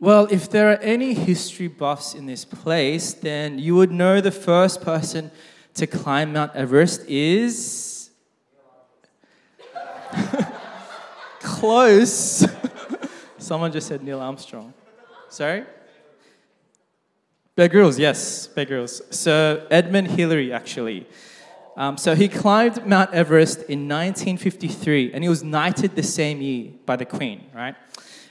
Well, if there are any history buffs in this place, then you would know the first person to climb Mount Everest is. Close. Someone just said Neil Armstrong. Sorry? Bear Grylls, yes, Bear Grylls. So Edmund Hillary, actually. Um, so he climbed Mount Everest in 1953, and he was knighted the same year by the Queen, right?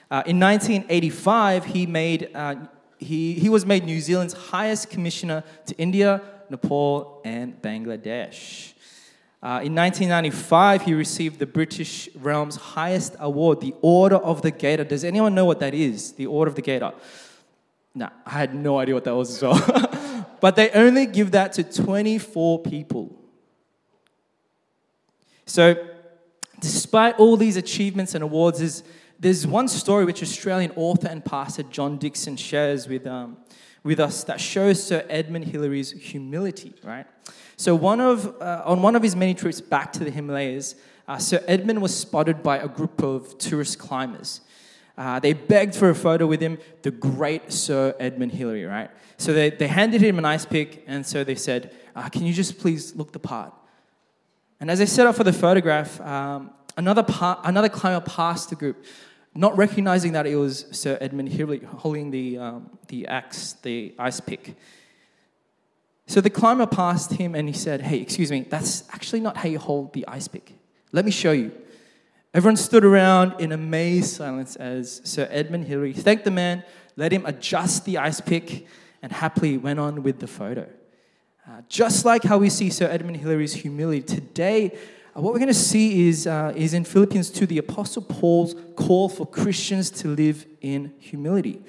Uh, in 1985, he, made, uh, he, he was made New Zealand's highest commissioner to India, Nepal, and Bangladesh. Uh, in 1995, he received the British realm's highest award, the Order of the Garter. Does anyone know what that is? The Order of the Garter. No, I had no idea what that was as well. but they only give that to 24 people. So, despite all these achievements and awards, there's, there's one story which Australian author and pastor John Dickson shares with, um, with us that shows Sir Edmund Hillary's humility, right? So, one of, uh, on one of his many trips back to the Himalayas, uh, Sir Edmund was spotted by a group of tourist climbers. Uh, they begged for a photo with him, the great Sir Edmund Hillary, right? So they, they handed him an ice pick, and so they said, uh, Can you just please look the part? And as they set up for the photograph, um, another, another climber passed the group, not recognizing that it was Sir Edmund Hillary holding the, um, the axe, the ice pick. So the climber passed him and he said, Hey, excuse me, that's actually not how you hold the ice pick. Let me show you. Everyone stood around in amazed silence as Sir Edmund Hillary thanked the man, let him adjust the ice pick, and happily went on with the photo. Uh, just like how we see Sir Edmund Hillary's humility, today what we're going to see is, uh, is in Philippians 2 the Apostle Paul's call for Christians to live in humility.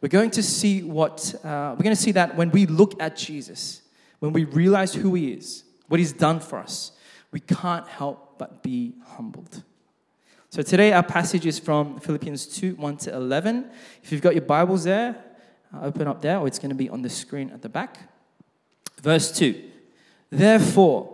We're going to see what, uh, we're going to see that when we look at Jesus, when we realize who he is, what he's done for us, we can't help but be humbled. So today our passage is from Philippians 2 1 to 11. If you've got your Bibles there, uh, open up there, or it's going to be on the screen at the back. Verse 2 Therefore,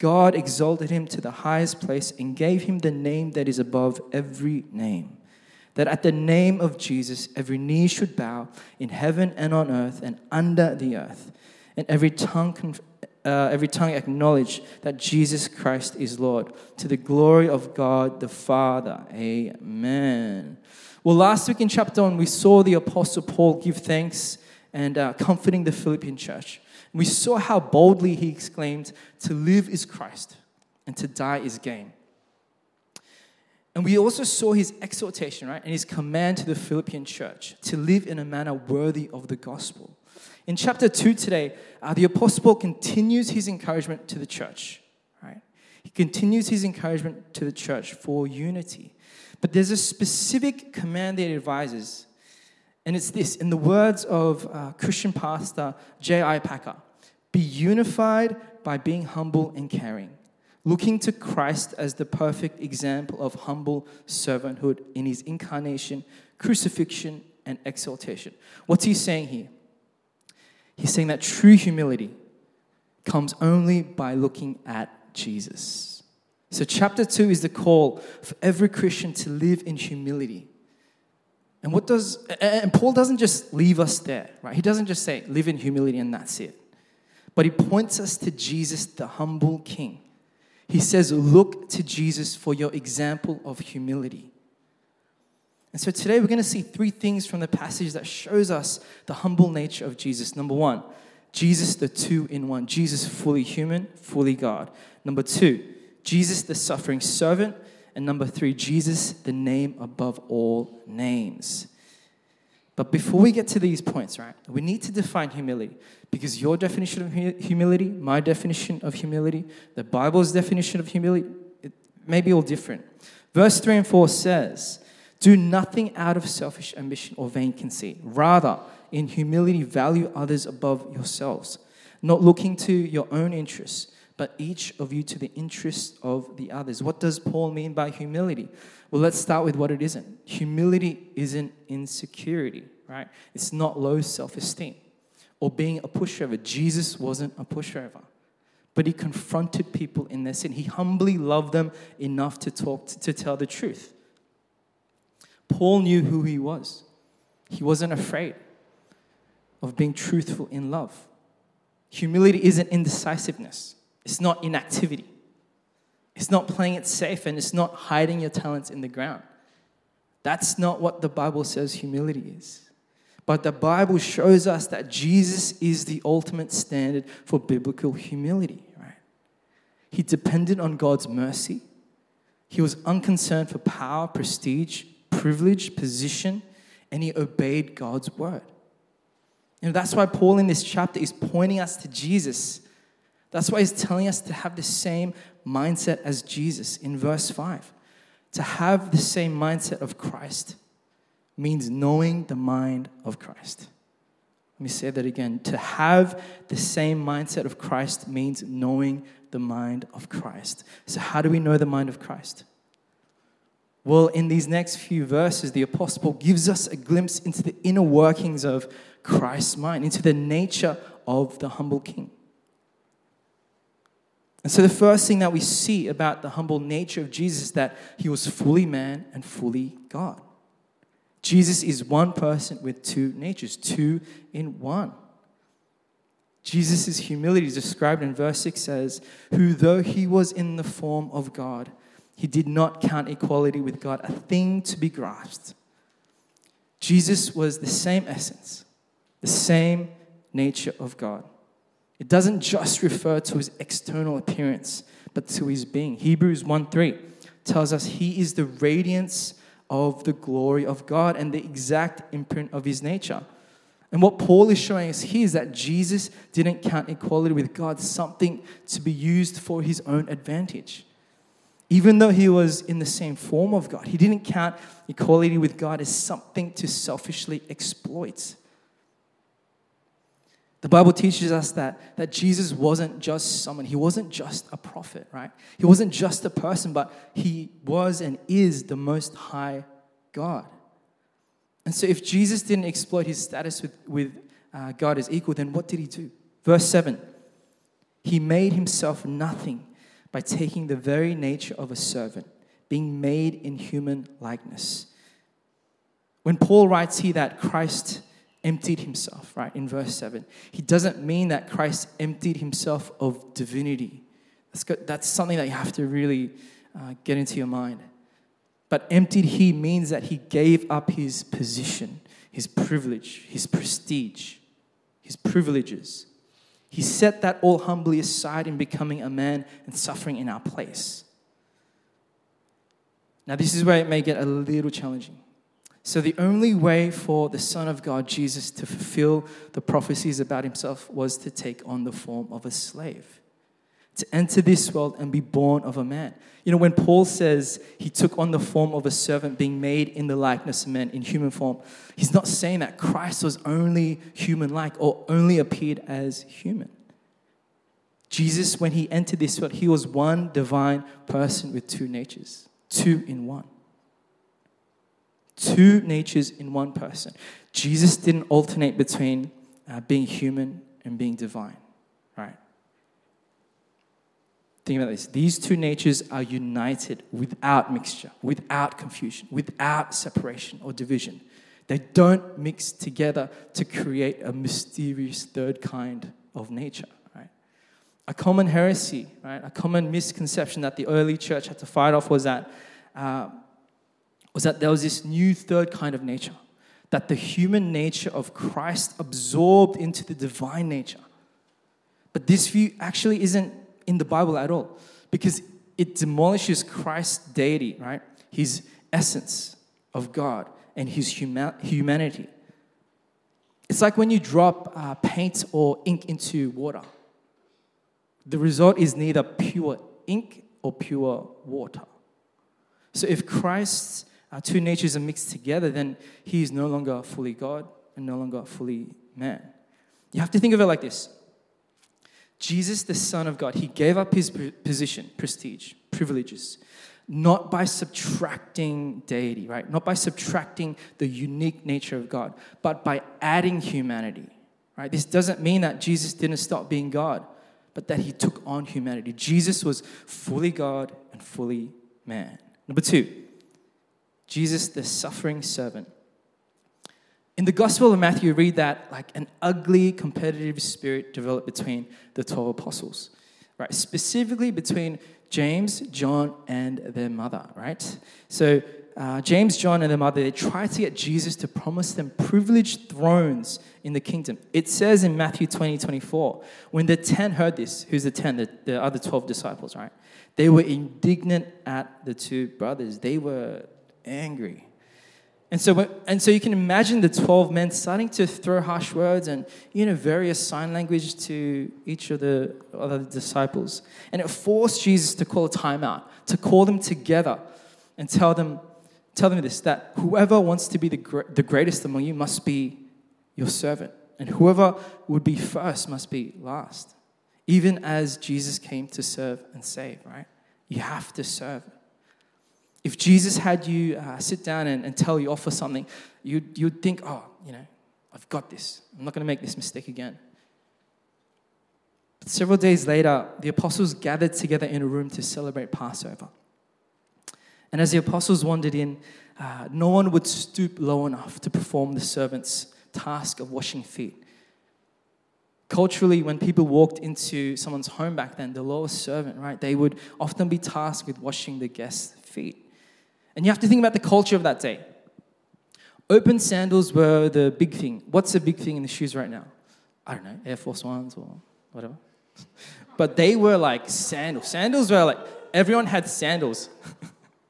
God exalted him to the highest place and gave him the name that is above every name that at the name of Jesus, every knee should bow in heaven and on earth and under the earth, and every tongue, uh, every tongue acknowledge that Jesus Christ is Lord, to the glory of God the Father. Amen. Well, last week in chapter 1, we saw the Apostle Paul give thanks and uh, comforting the Philippian church. We saw how boldly he exclaimed, To live is Christ, and to die is gain. And we also saw his exhortation, right, and his command to the Philippian church to live in a manner worthy of the gospel. In chapter 2 today, uh, the apostle Paul continues his encouragement to the church, right? He continues his encouragement to the church for unity. But there's a specific command that he advises, and it's this in the words of uh, Christian pastor J.I. Packer be unified by being humble and caring looking to Christ as the perfect example of humble servanthood in his incarnation, crucifixion, and exaltation. What's he saying here? He's saying that true humility comes only by looking at Jesus. So, chapter 2 is the call for every Christian to live in humility. And what does, and Paul doesn't just leave us there, right? He doesn't just say, live in humility and that's it. But he points us to Jesus, the humble king he says, Look to Jesus for your example of humility. And so today we're going to see three things from the passage that shows us the humble nature of Jesus. Number one, Jesus the two in one. Jesus fully human, fully God. Number two, Jesus the suffering servant. And number three, Jesus the name above all names. But before we get to these points, right, we need to define humility because your definition of humility, my definition of humility, the Bible's definition of humility, it may be all different. Verse 3 and 4 says, Do nothing out of selfish ambition or vain conceit. Rather, in humility, value others above yourselves, not looking to your own interests, but each of you to the interests of the others. What does Paul mean by humility? Well, let's start with what it isn't. Humility isn't insecurity, right? It's not low self esteem or being a pushover. Jesus wasn't a pushover, but he confronted people in their sin. He humbly loved them enough to talk, to, to tell the truth. Paul knew who he was, he wasn't afraid of being truthful in love. Humility isn't indecisiveness, it's not inactivity. It's not playing it safe and it's not hiding your talents in the ground. That's not what the Bible says humility is. But the Bible shows us that Jesus is the ultimate standard for biblical humility, right? He depended on God's mercy. He was unconcerned for power, prestige, privilege, position, and he obeyed God's word. And that's why Paul in this chapter is pointing us to Jesus. That's why he's telling us to have the same mindset as Jesus in verse 5. To have the same mindset of Christ means knowing the mind of Christ. Let me say that again. To have the same mindset of Christ means knowing the mind of Christ. So, how do we know the mind of Christ? Well, in these next few verses, the apostle gives us a glimpse into the inner workings of Christ's mind, into the nature of the humble king. And so, the first thing that we see about the humble nature of Jesus is that he was fully man and fully God. Jesus is one person with two natures, two in one. Jesus' humility described in verse 6 says, Who, though he was in the form of God, he did not count equality with God a thing to be grasped. Jesus was the same essence, the same nature of God. It doesn't just refer to his external appearance, but to his being. Hebrews 1 3 tells us he is the radiance of the glory of God and the exact imprint of his nature. And what Paul is showing us here is that Jesus didn't count equality with God something to be used for his own advantage. Even though he was in the same form of God, he didn't count equality with God as something to selfishly exploit. The Bible teaches us that, that Jesus wasn't just someone, he wasn't just a prophet, right? He wasn't just a person, but he was and is the most high God. And so, if Jesus didn't exploit his status with, with uh, God as equal, then what did he do? Verse 7 He made himself nothing by taking the very nature of a servant, being made in human likeness. When Paul writes here that Christ emptied himself, right, in verse 7. He doesn't mean that Christ emptied himself of divinity. That's, good. that's something that you have to really uh, get into your mind. But emptied he means that he gave up his position, his privilege, his prestige, his privileges. He set that all humbly aside in becoming a man and suffering in our place. Now, this is where it may get a little challenging so, the only way for the Son of God, Jesus, to fulfill the prophecies about himself was to take on the form of a slave, to enter this world and be born of a man. You know, when Paul says he took on the form of a servant, being made in the likeness of man in human form, he's not saying that Christ was only human like or only appeared as human. Jesus, when he entered this world, he was one divine person with two natures, two in one. Two natures in one person. Jesus didn't alternate between uh, being human and being divine, right? Think about this. These two natures are united without mixture, without confusion, without separation or division. They don't mix together to create a mysterious third kind of nature. Right? A common heresy, right? A common misconception that the early church had to fight off was that uh, was that there was this new third kind of nature, that the human nature of Christ absorbed into the divine nature. But this view actually isn't in the Bible at all because it demolishes Christ's deity, right? His essence of God and his humanity. It's like when you drop uh, paint or ink into water. The result is neither pure ink or pure water. So if Christ's uh, two natures are mixed together, then he is no longer fully God and no longer fully man. You have to think of it like this Jesus, the Son of God, he gave up his position, prestige, privileges, not by subtracting deity, right? Not by subtracting the unique nature of God, but by adding humanity, right? This doesn't mean that Jesus didn't stop being God, but that he took on humanity. Jesus was fully God and fully man. Number two, Jesus, the suffering servant. In the Gospel of Matthew, you read that like an ugly competitive spirit developed between the 12 apostles, right? Specifically between James, John, and their mother, right? So, uh, James, John, and their mother, they tried to get Jesus to promise them privileged thrones in the kingdom. It says in Matthew 20, 24, when the 10 heard this, who's the 10? The, the other 12 disciples, right? They were indignant at the two brothers. They were angry. And so, and so you can imagine the 12 men starting to throw harsh words and, you know, various sign language to each of the other disciples. And it forced Jesus to call a timeout, to call them together and tell them, tell them this, that whoever wants to be the, the greatest among you must be your servant. And whoever would be first must be last. Even as Jesus came to serve and save, right? You have to serve. If Jesus had you uh, sit down and, and tell you off for something, you'd, you'd think, oh, you know, I've got this. I'm not going to make this mistake again. But several days later, the apostles gathered together in a room to celebrate Passover. And as the apostles wandered in, uh, no one would stoop low enough to perform the servant's task of washing feet. Culturally, when people walked into someone's home back then, the lowest servant, right, they would often be tasked with washing the guest's feet. And you have to think about the culture of that day. Open sandals were the big thing. What's the big thing in the shoes right now? I don't know, Air Force Ones or whatever. But they were like sandals. Sandals were like, everyone had sandals.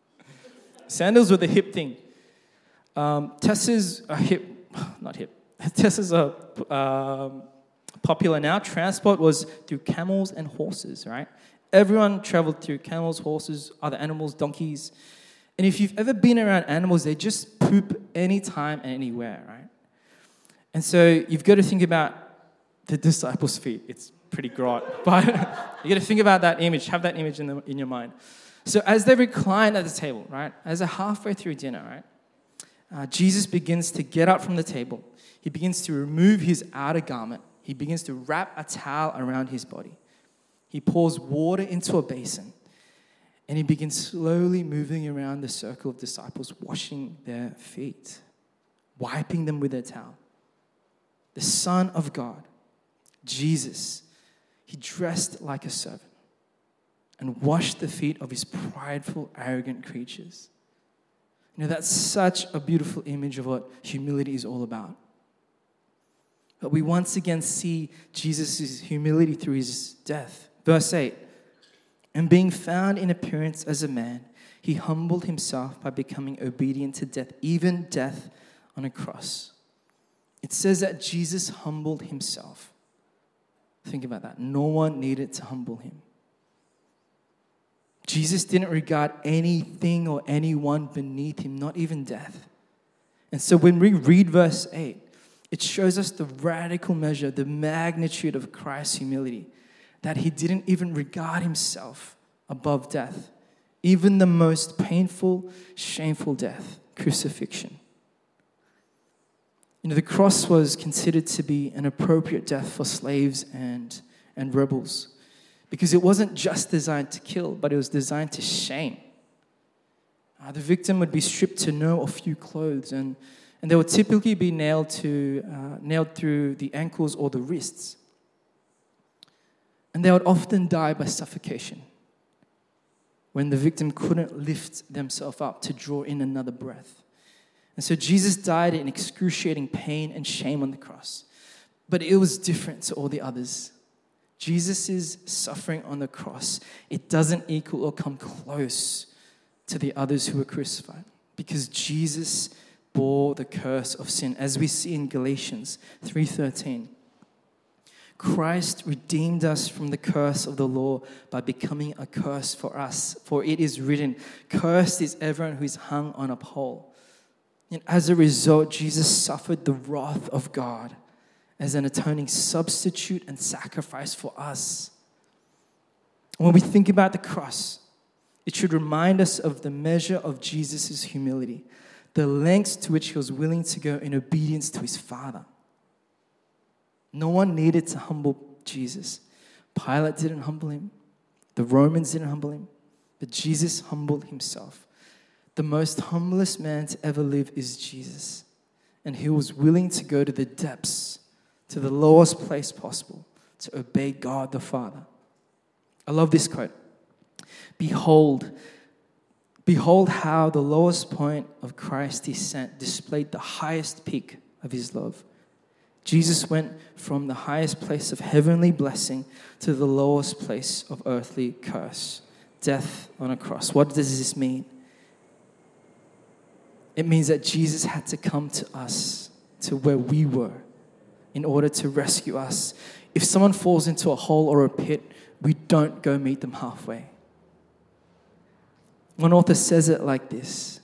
sandals were the hip thing. Um, Tessas are hip, not hip. Tessas are um, popular now. Transport was through camels and horses, right? Everyone traveled through camels, horses, other animals, donkeys. And if you've ever been around animals, they just poop anytime and anywhere, right? And so you've got to think about the disciples' feet. It's pretty gross, but you got to think about that image, have that image in, the, in your mind. So as they recline at the table, right, as they're halfway through dinner, right, uh, Jesus begins to get up from the table. He begins to remove his outer garment. He begins to wrap a towel around his body. He pours water into a basin and he begins slowly moving around the circle of disciples, washing their feet, wiping them with their towel. The Son of God, Jesus, he dressed like a servant and washed the feet of his prideful, arrogant creatures. You know, that's such a beautiful image of what humility is all about. But we once again see Jesus' humility through his death. Verse 8 and being found in appearance as a man, he humbled himself by becoming obedient to death, even death on a cross. It says that Jesus humbled himself. Think about that. No one needed to humble him. Jesus didn't regard anything or anyone beneath him, not even death. And so when we read verse 8, it shows us the radical measure, the magnitude of Christ's humility that he didn't even regard himself above death, even the most painful, shameful death, crucifixion. You know, the cross was considered to be an appropriate death for slaves and, and rebels because it wasn't just designed to kill, but it was designed to shame. Uh, the victim would be stripped to no or few clothes, and, and they would typically be nailed, to, uh, nailed through the ankles or the wrists and they would often die by suffocation. when the victim couldn't lift themselves up to draw in another breath. And so Jesus died in excruciating pain and shame on the cross. But it was different to all the others. Jesus' suffering on the cross, it doesn't equal or come close to the others who were crucified because Jesus bore the curse of sin as we see in Galatians 3:13. Christ redeemed us from the curse of the law by becoming a curse for us. For it is written, Cursed is everyone who is hung on a pole. And as a result, Jesus suffered the wrath of God as an atoning substitute and sacrifice for us. When we think about the cross, it should remind us of the measure of Jesus' humility, the lengths to which he was willing to go in obedience to his Father. No one needed to humble Jesus. Pilate didn't humble him, the Romans didn't humble him, but Jesus humbled himself. The most humblest man to ever live is Jesus. And he was willing to go to the depths, to the lowest place possible, to obey God the Father. I love this quote Behold, behold how the lowest point of Christ's descent displayed the highest peak of his love. Jesus went from the highest place of heavenly blessing to the lowest place of earthly curse death on a cross. What does this mean? It means that Jesus had to come to us, to where we were, in order to rescue us. If someone falls into a hole or a pit, we don't go meet them halfway. One author says it like this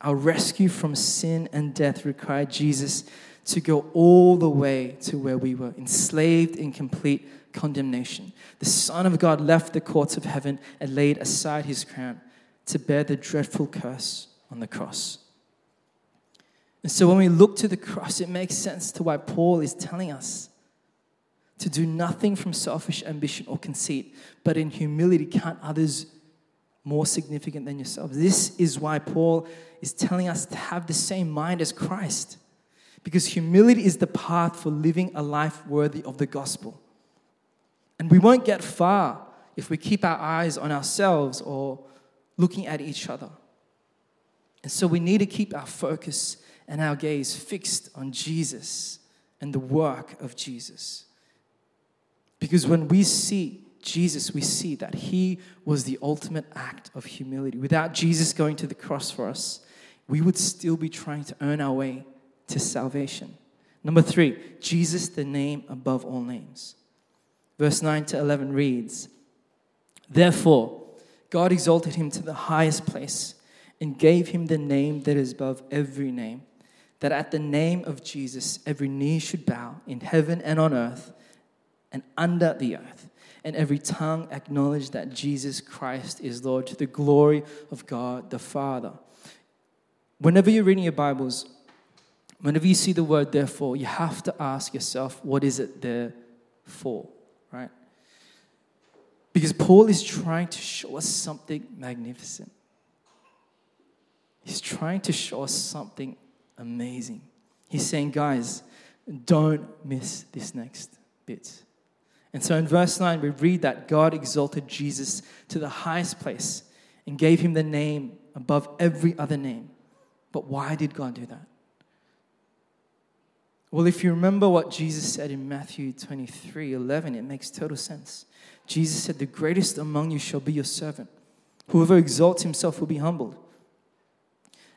Our rescue from sin and death required Jesus to go all the way to where we were, enslaved in complete condemnation. The Son of God left the courts of heaven and laid aside his crown to bear the dreadful curse on the cross. And so when we look to the cross, it makes sense to why Paul is telling us to do nothing from selfish ambition or conceit, but in humility count others more significant than yourselves. This is why Paul is telling us to have the same mind as Christ. Because humility is the path for living a life worthy of the gospel. And we won't get far if we keep our eyes on ourselves or looking at each other. And so we need to keep our focus and our gaze fixed on Jesus and the work of Jesus. Because when we see Jesus, we see that he was the ultimate act of humility. Without Jesus going to the cross for us, we would still be trying to earn our way to salvation. Number three, Jesus, the name above all names. Verse 9 to 11 reads Therefore, God exalted him to the highest place and gave him the name that is above every name, that at the name of Jesus every knee should bow in heaven and on earth and under the earth, and every tongue acknowledge that Jesus Christ is Lord to the glory of God the Father. Whenever you're reading your Bibles, Whenever you see the word therefore, you have to ask yourself, what is it there for? Right? Because Paul is trying to show us something magnificent. He's trying to show us something amazing. He's saying, guys, don't miss this next bit. And so in verse 9, we read that God exalted Jesus to the highest place and gave him the name above every other name. But why did God do that? Well, if you remember what Jesus said in Matthew 23 11, it makes total sense. Jesus said, The greatest among you shall be your servant. Whoever exalts himself will be humbled,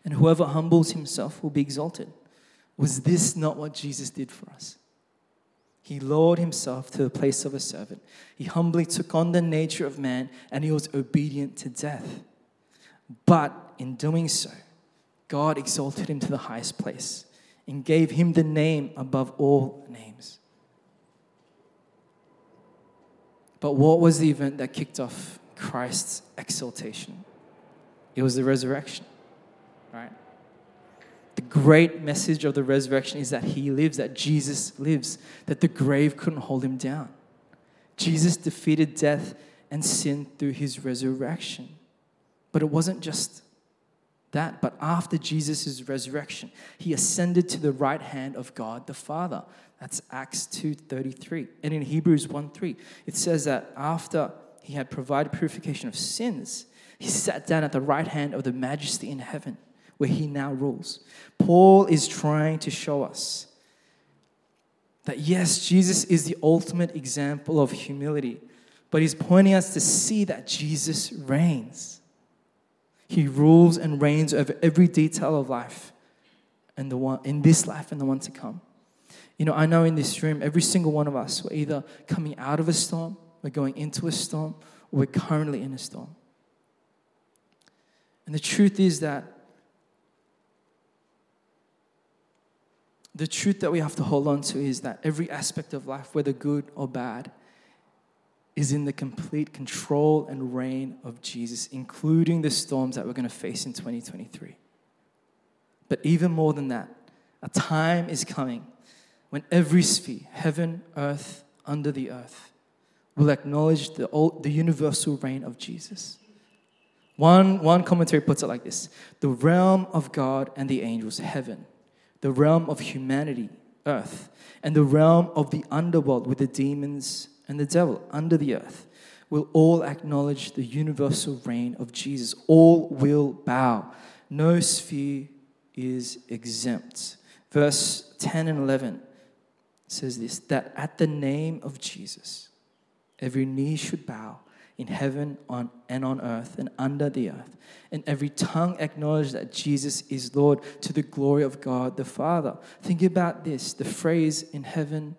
and whoever humbles himself will be exalted. Was this not what Jesus did for us? He lowered himself to the place of a servant. He humbly took on the nature of man, and he was obedient to death. But in doing so, God exalted him to the highest place and gave him the name above all names. But what was the event that kicked off Christ's exaltation? It was the resurrection? The great message of the resurrection is that he lives, that Jesus lives, that the grave couldn't hold him down. Jesus defeated death and sin through his resurrection. But it wasn't just that, but after Jesus' resurrection, he ascended to the right hand of God the Father. That's Acts 2:33. And in Hebrews 1:3, it says that after he had provided purification of sins, He sat down at the right hand of the majesty in heaven, where he now rules. Paul is trying to show us that yes, Jesus is the ultimate example of humility, but he's pointing us to see that Jesus reigns. He rules and reigns over every detail of life, and the one in this life and the one to come. You know, I know in this room, every single one of us, we're either coming out of a storm, we're going into a storm, or we're currently in a storm. And the truth is that the truth that we have to hold on to is that every aspect of life, whether good or bad, is in the complete control and reign of Jesus, including the storms that we're going to face in 2023. But even more than that, a time is coming when every sphere, heaven, earth, under the earth, will acknowledge the, the universal reign of Jesus. One, one commentary puts it like this The realm of God and the angels, heaven, the realm of humanity, earth, and the realm of the underworld with the demons and the devil under the earth will all acknowledge the universal reign of Jesus. All will bow. No sphere is exempt. Verse 10 and 11 says this that at the name of Jesus, every knee should bow in heaven on, and on earth and under the earth, and every tongue acknowledge that Jesus is Lord to the glory of God the Father. Think about this the phrase in heaven,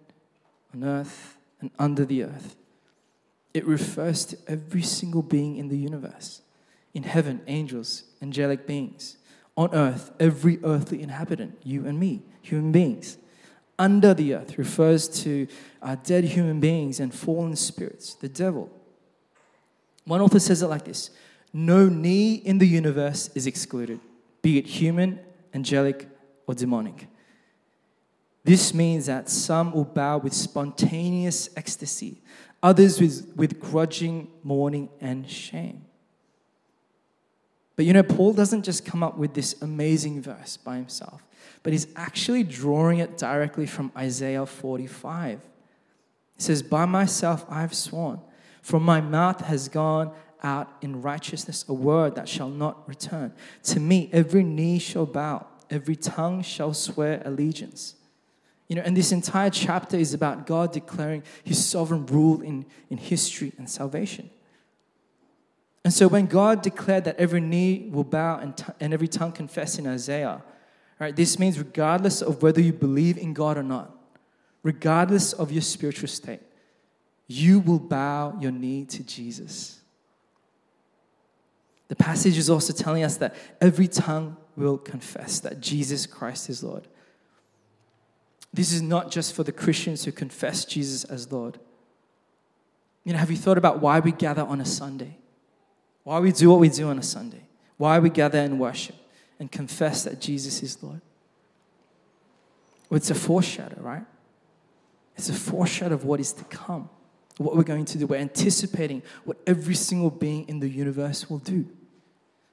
on earth, and under the earth. It refers to every single being in the universe. In heaven, angels, angelic beings. On earth, every earthly inhabitant, you and me, human beings. Under the earth refers to uh, dead human beings and fallen spirits, the devil. One author says it like this No knee in the universe is excluded, be it human, angelic, or demonic. This means that some will bow with spontaneous ecstasy, others with, with grudging mourning and shame. But you know, Paul doesn't just come up with this amazing verse by himself, but he's actually drawing it directly from Isaiah 45. He says, By myself I've sworn, from my mouth has gone out in righteousness a word that shall not return. To me, every knee shall bow, every tongue shall swear allegiance. You know, and this entire chapter is about God declaring his sovereign rule in, in history and salvation. And so when God declared that every knee will bow and, t- and every tongue confess in Isaiah, right, this means regardless of whether you believe in God or not, regardless of your spiritual state, you will bow your knee to Jesus. The passage is also telling us that every tongue will confess that Jesus Christ is Lord. This is not just for the Christians who confess Jesus as Lord. You know, have you thought about why we gather on a Sunday? Why we do what we do on a Sunday? Why we gather and worship and confess that Jesus is Lord? Well, it's a foreshadow, right? It's a foreshadow of what is to come, what we're going to do. We're anticipating what every single being in the universe will do.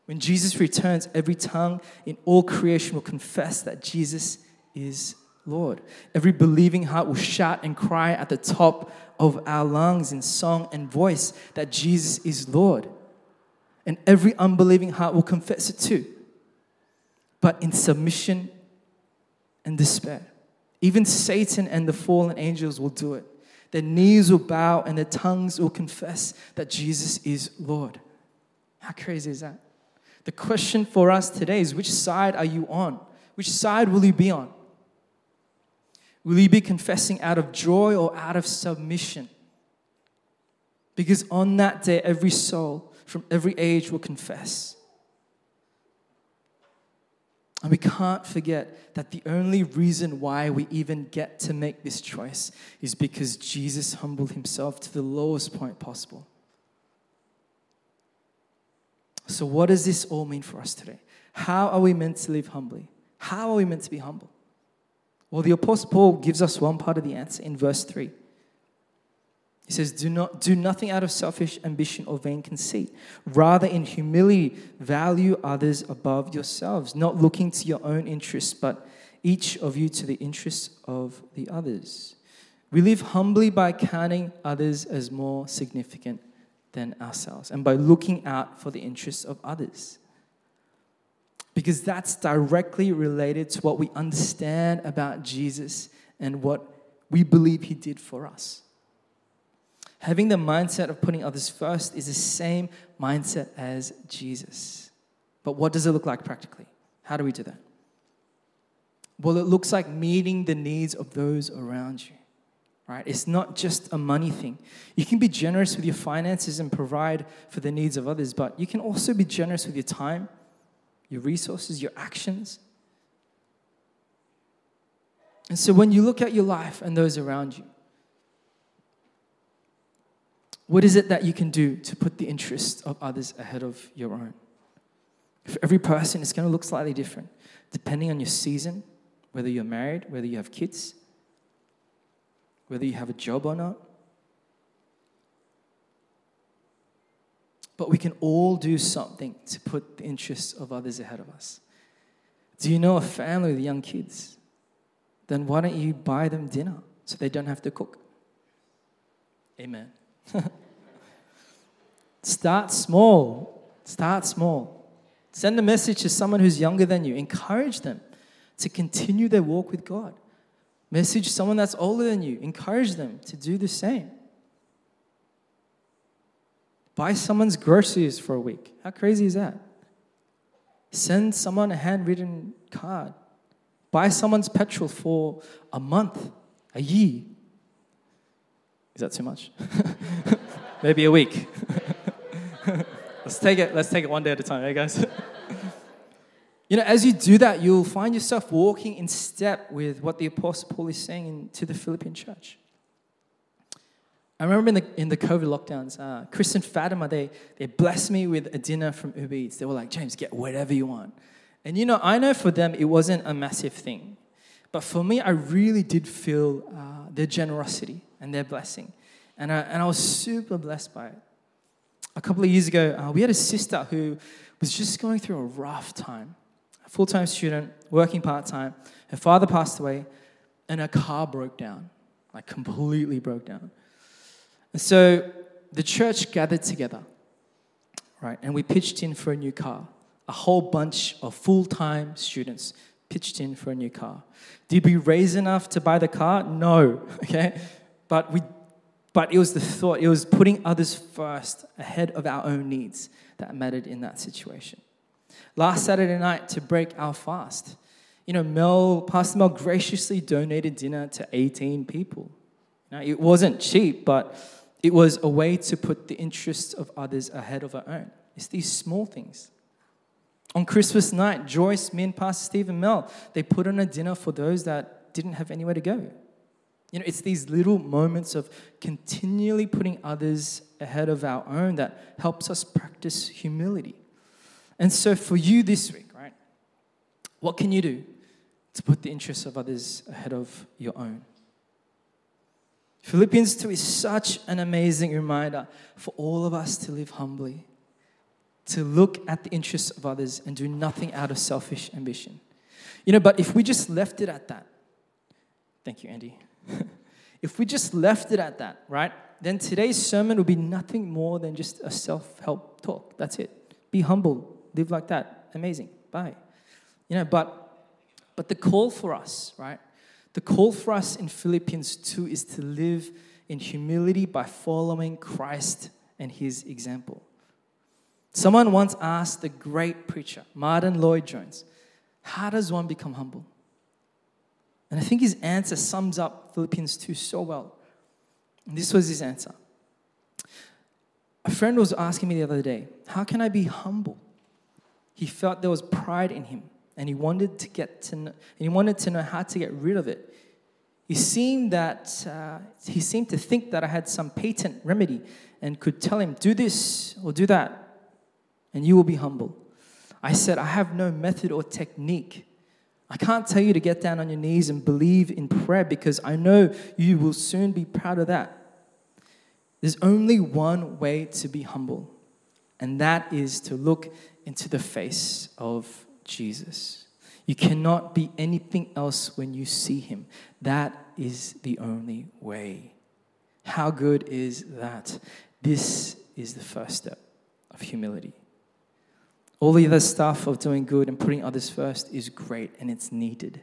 When Jesus returns, every tongue in all creation will confess that Jesus is Lord. Every believing heart will shout and cry at the top of our lungs in song and voice that Jesus is Lord. And every unbelieving heart will confess it too, but in submission and despair. Even Satan and the fallen angels will do it. Their knees will bow and their tongues will confess that Jesus is Lord. How crazy is that? The question for us today is which side are you on? Which side will you be on? Will you be confessing out of joy or out of submission? Because on that day, every soul from every age will confess. And we can't forget that the only reason why we even get to make this choice is because Jesus humbled himself to the lowest point possible. So, what does this all mean for us today? How are we meant to live humbly? How are we meant to be humble? Well, the Apostle Paul gives us one part of the answer in verse 3. He says, do, not, do nothing out of selfish ambition or vain conceit. Rather, in humility, value others above yourselves, not looking to your own interests, but each of you to the interests of the others. We live humbly by counting others as more significant than ourselves and by looking out for the interests of others. Because that's directly related to what we understand about Jesus and what we believe he did for us. Having the mindset of putting others first is the same mindset as Jesus. But what does it look like practically? How do we do that? Well, it looks like meeting the needs of those around you. Right? It's not just a money thing. You can be generous with your finances and provide for the needs of others, but you can also be generous with your time, your resources, your actions. And so when you look at your life and those around you, what is it that you can do to put the interests of others ahead of your own? For every person, it's going to look slightly different, depending on your season, whether you're married, whether you have kids, whether you have a job or not. But we can all do something to put the interests of others ahead of us. Do you know a family with young kids? Then why don't you buy them dinner so they don't have to cook? Amen. Start small. Start small. Send a message to someone who's younger than you. Encourage them to continue their walk with God. Message someone that's older than you. Encourage them to do the same. Buy someone's groceries for a week. How crazy is that? Send someone a handwritten card. Buy someone's petrol for a month, a year. Is that too much? Maybe a week. let's take it. Let's take it one day at a time, hey guys. you know, as you do that, you'll find yourself walking in step with what the Apostle Paul is saying to the Philippian church. I remember in the, in the COVID lockdowns, uh, Chris and Fatima, they, they blessed me with a dinner from Uber Eats. They were like, James, get whatever you want. And you know, I know for them it wasn't a massive thing. But for me, I really did feel uh, their generosity and their blessing. And I, and I was super blessed by it a couple of years ago, uh, we had a sister who was just going through a rough time. A full time student, working part time. Her father passed away, and her car broke down like, completely broke down. And so the church gathered together, right? And we pitched in for a new car. A whole bunch of full time students pitched in for a new car. Did we raise enough to buy the car? No, okay? But we but it was the thought, it was putting others first ahead of our own needs that mattered in that situation. Last Saturday night, to break our fast, you know, Mel, Pastor Mel graciously donated dinner to 18 people. Now, it wasn't cheap, but it was a way to put the interests of others ahead of our own. It's these small things. On Christmas night, Joyce, me, and Pastor Steve and Mel, they put on a dinner for those that didn't have anywhere to go. You know, it's these little moments of continually putting others ahead of our own that helps us practice humility. And so for you this week, right, what can you do to put the interests of others ahead of your own? Philippians 2 is such an amazing reminder for all of us to live humbly, to look at the interests of others and do nothing out of selfish ambition. You know, but if we just left it at that, thank you, Andy. if we just left it at that, right, then today's sermon would be nothing more than just a self help talk. That's it. Be humble, live like that. Amazing. Bye. You know, but but the call for us, right? The call for us in Philippians 2 is to live in humility by following Christ and his example. Someone once asked the great preacher, Martyn Lloyd-Jones, how does one become humble? And I think his answer sums up Philippians 2 so well. And this was his answer. A friend was asking me the other day, How can I be humble? He felt there was pride in him and he wanted to get to know, and he wanted to know how to get rid of it. He seemed that uh, he seemed to think that I had some patent remedy and could tell him, do this or do that, and you will be humble. I said, I have no method or technique. I can't tell you to get down on your knees and believe in prayer because I know you will soon be proud of that. There's only one way to be humble, and that is to look into the face of Jesus. You cannot be anything else when you see him. That is the only way. How good is that? This is the first step of humility. All the other stuff of doing good and putting others first is great and it's needed,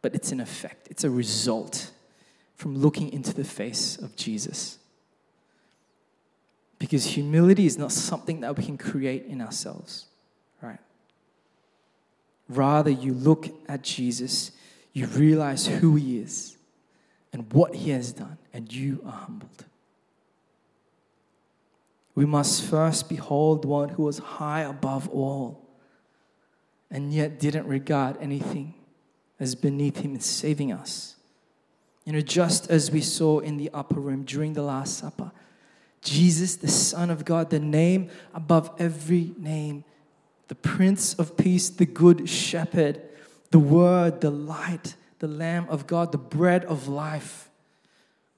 but it's an effect, it's a result from looking into the face of Jesus. Because humility is not something that we can create in ourselves, right? Rather, you look at Jesus, you realize who he is and what he has done, and you are humbled. We must first behold one who was high above all and yet didn't regard anything as beneath him in saving us. You know, just as we saw in the upper room during the Last Supper, Jesus, the Son of God, the name above every name, the Prince of Peace, the Good Shepherd, the Word, the Light, the Lamb of God, the Bread of Life,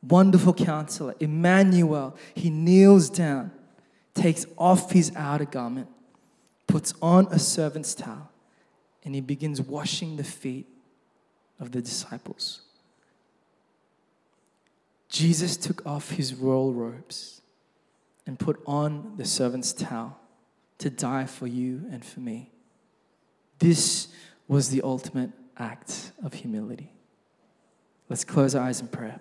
Wonderful Counselor, Emmanuel. He kneels down, takes off his outer garment, puts on a servant's towel, and he begins washing the feet of the disciples. Jesus took off his royal robes and put on the servant's towel to die for you and for me. This was the ultimate act of humility. Let's close our eyes in prayer.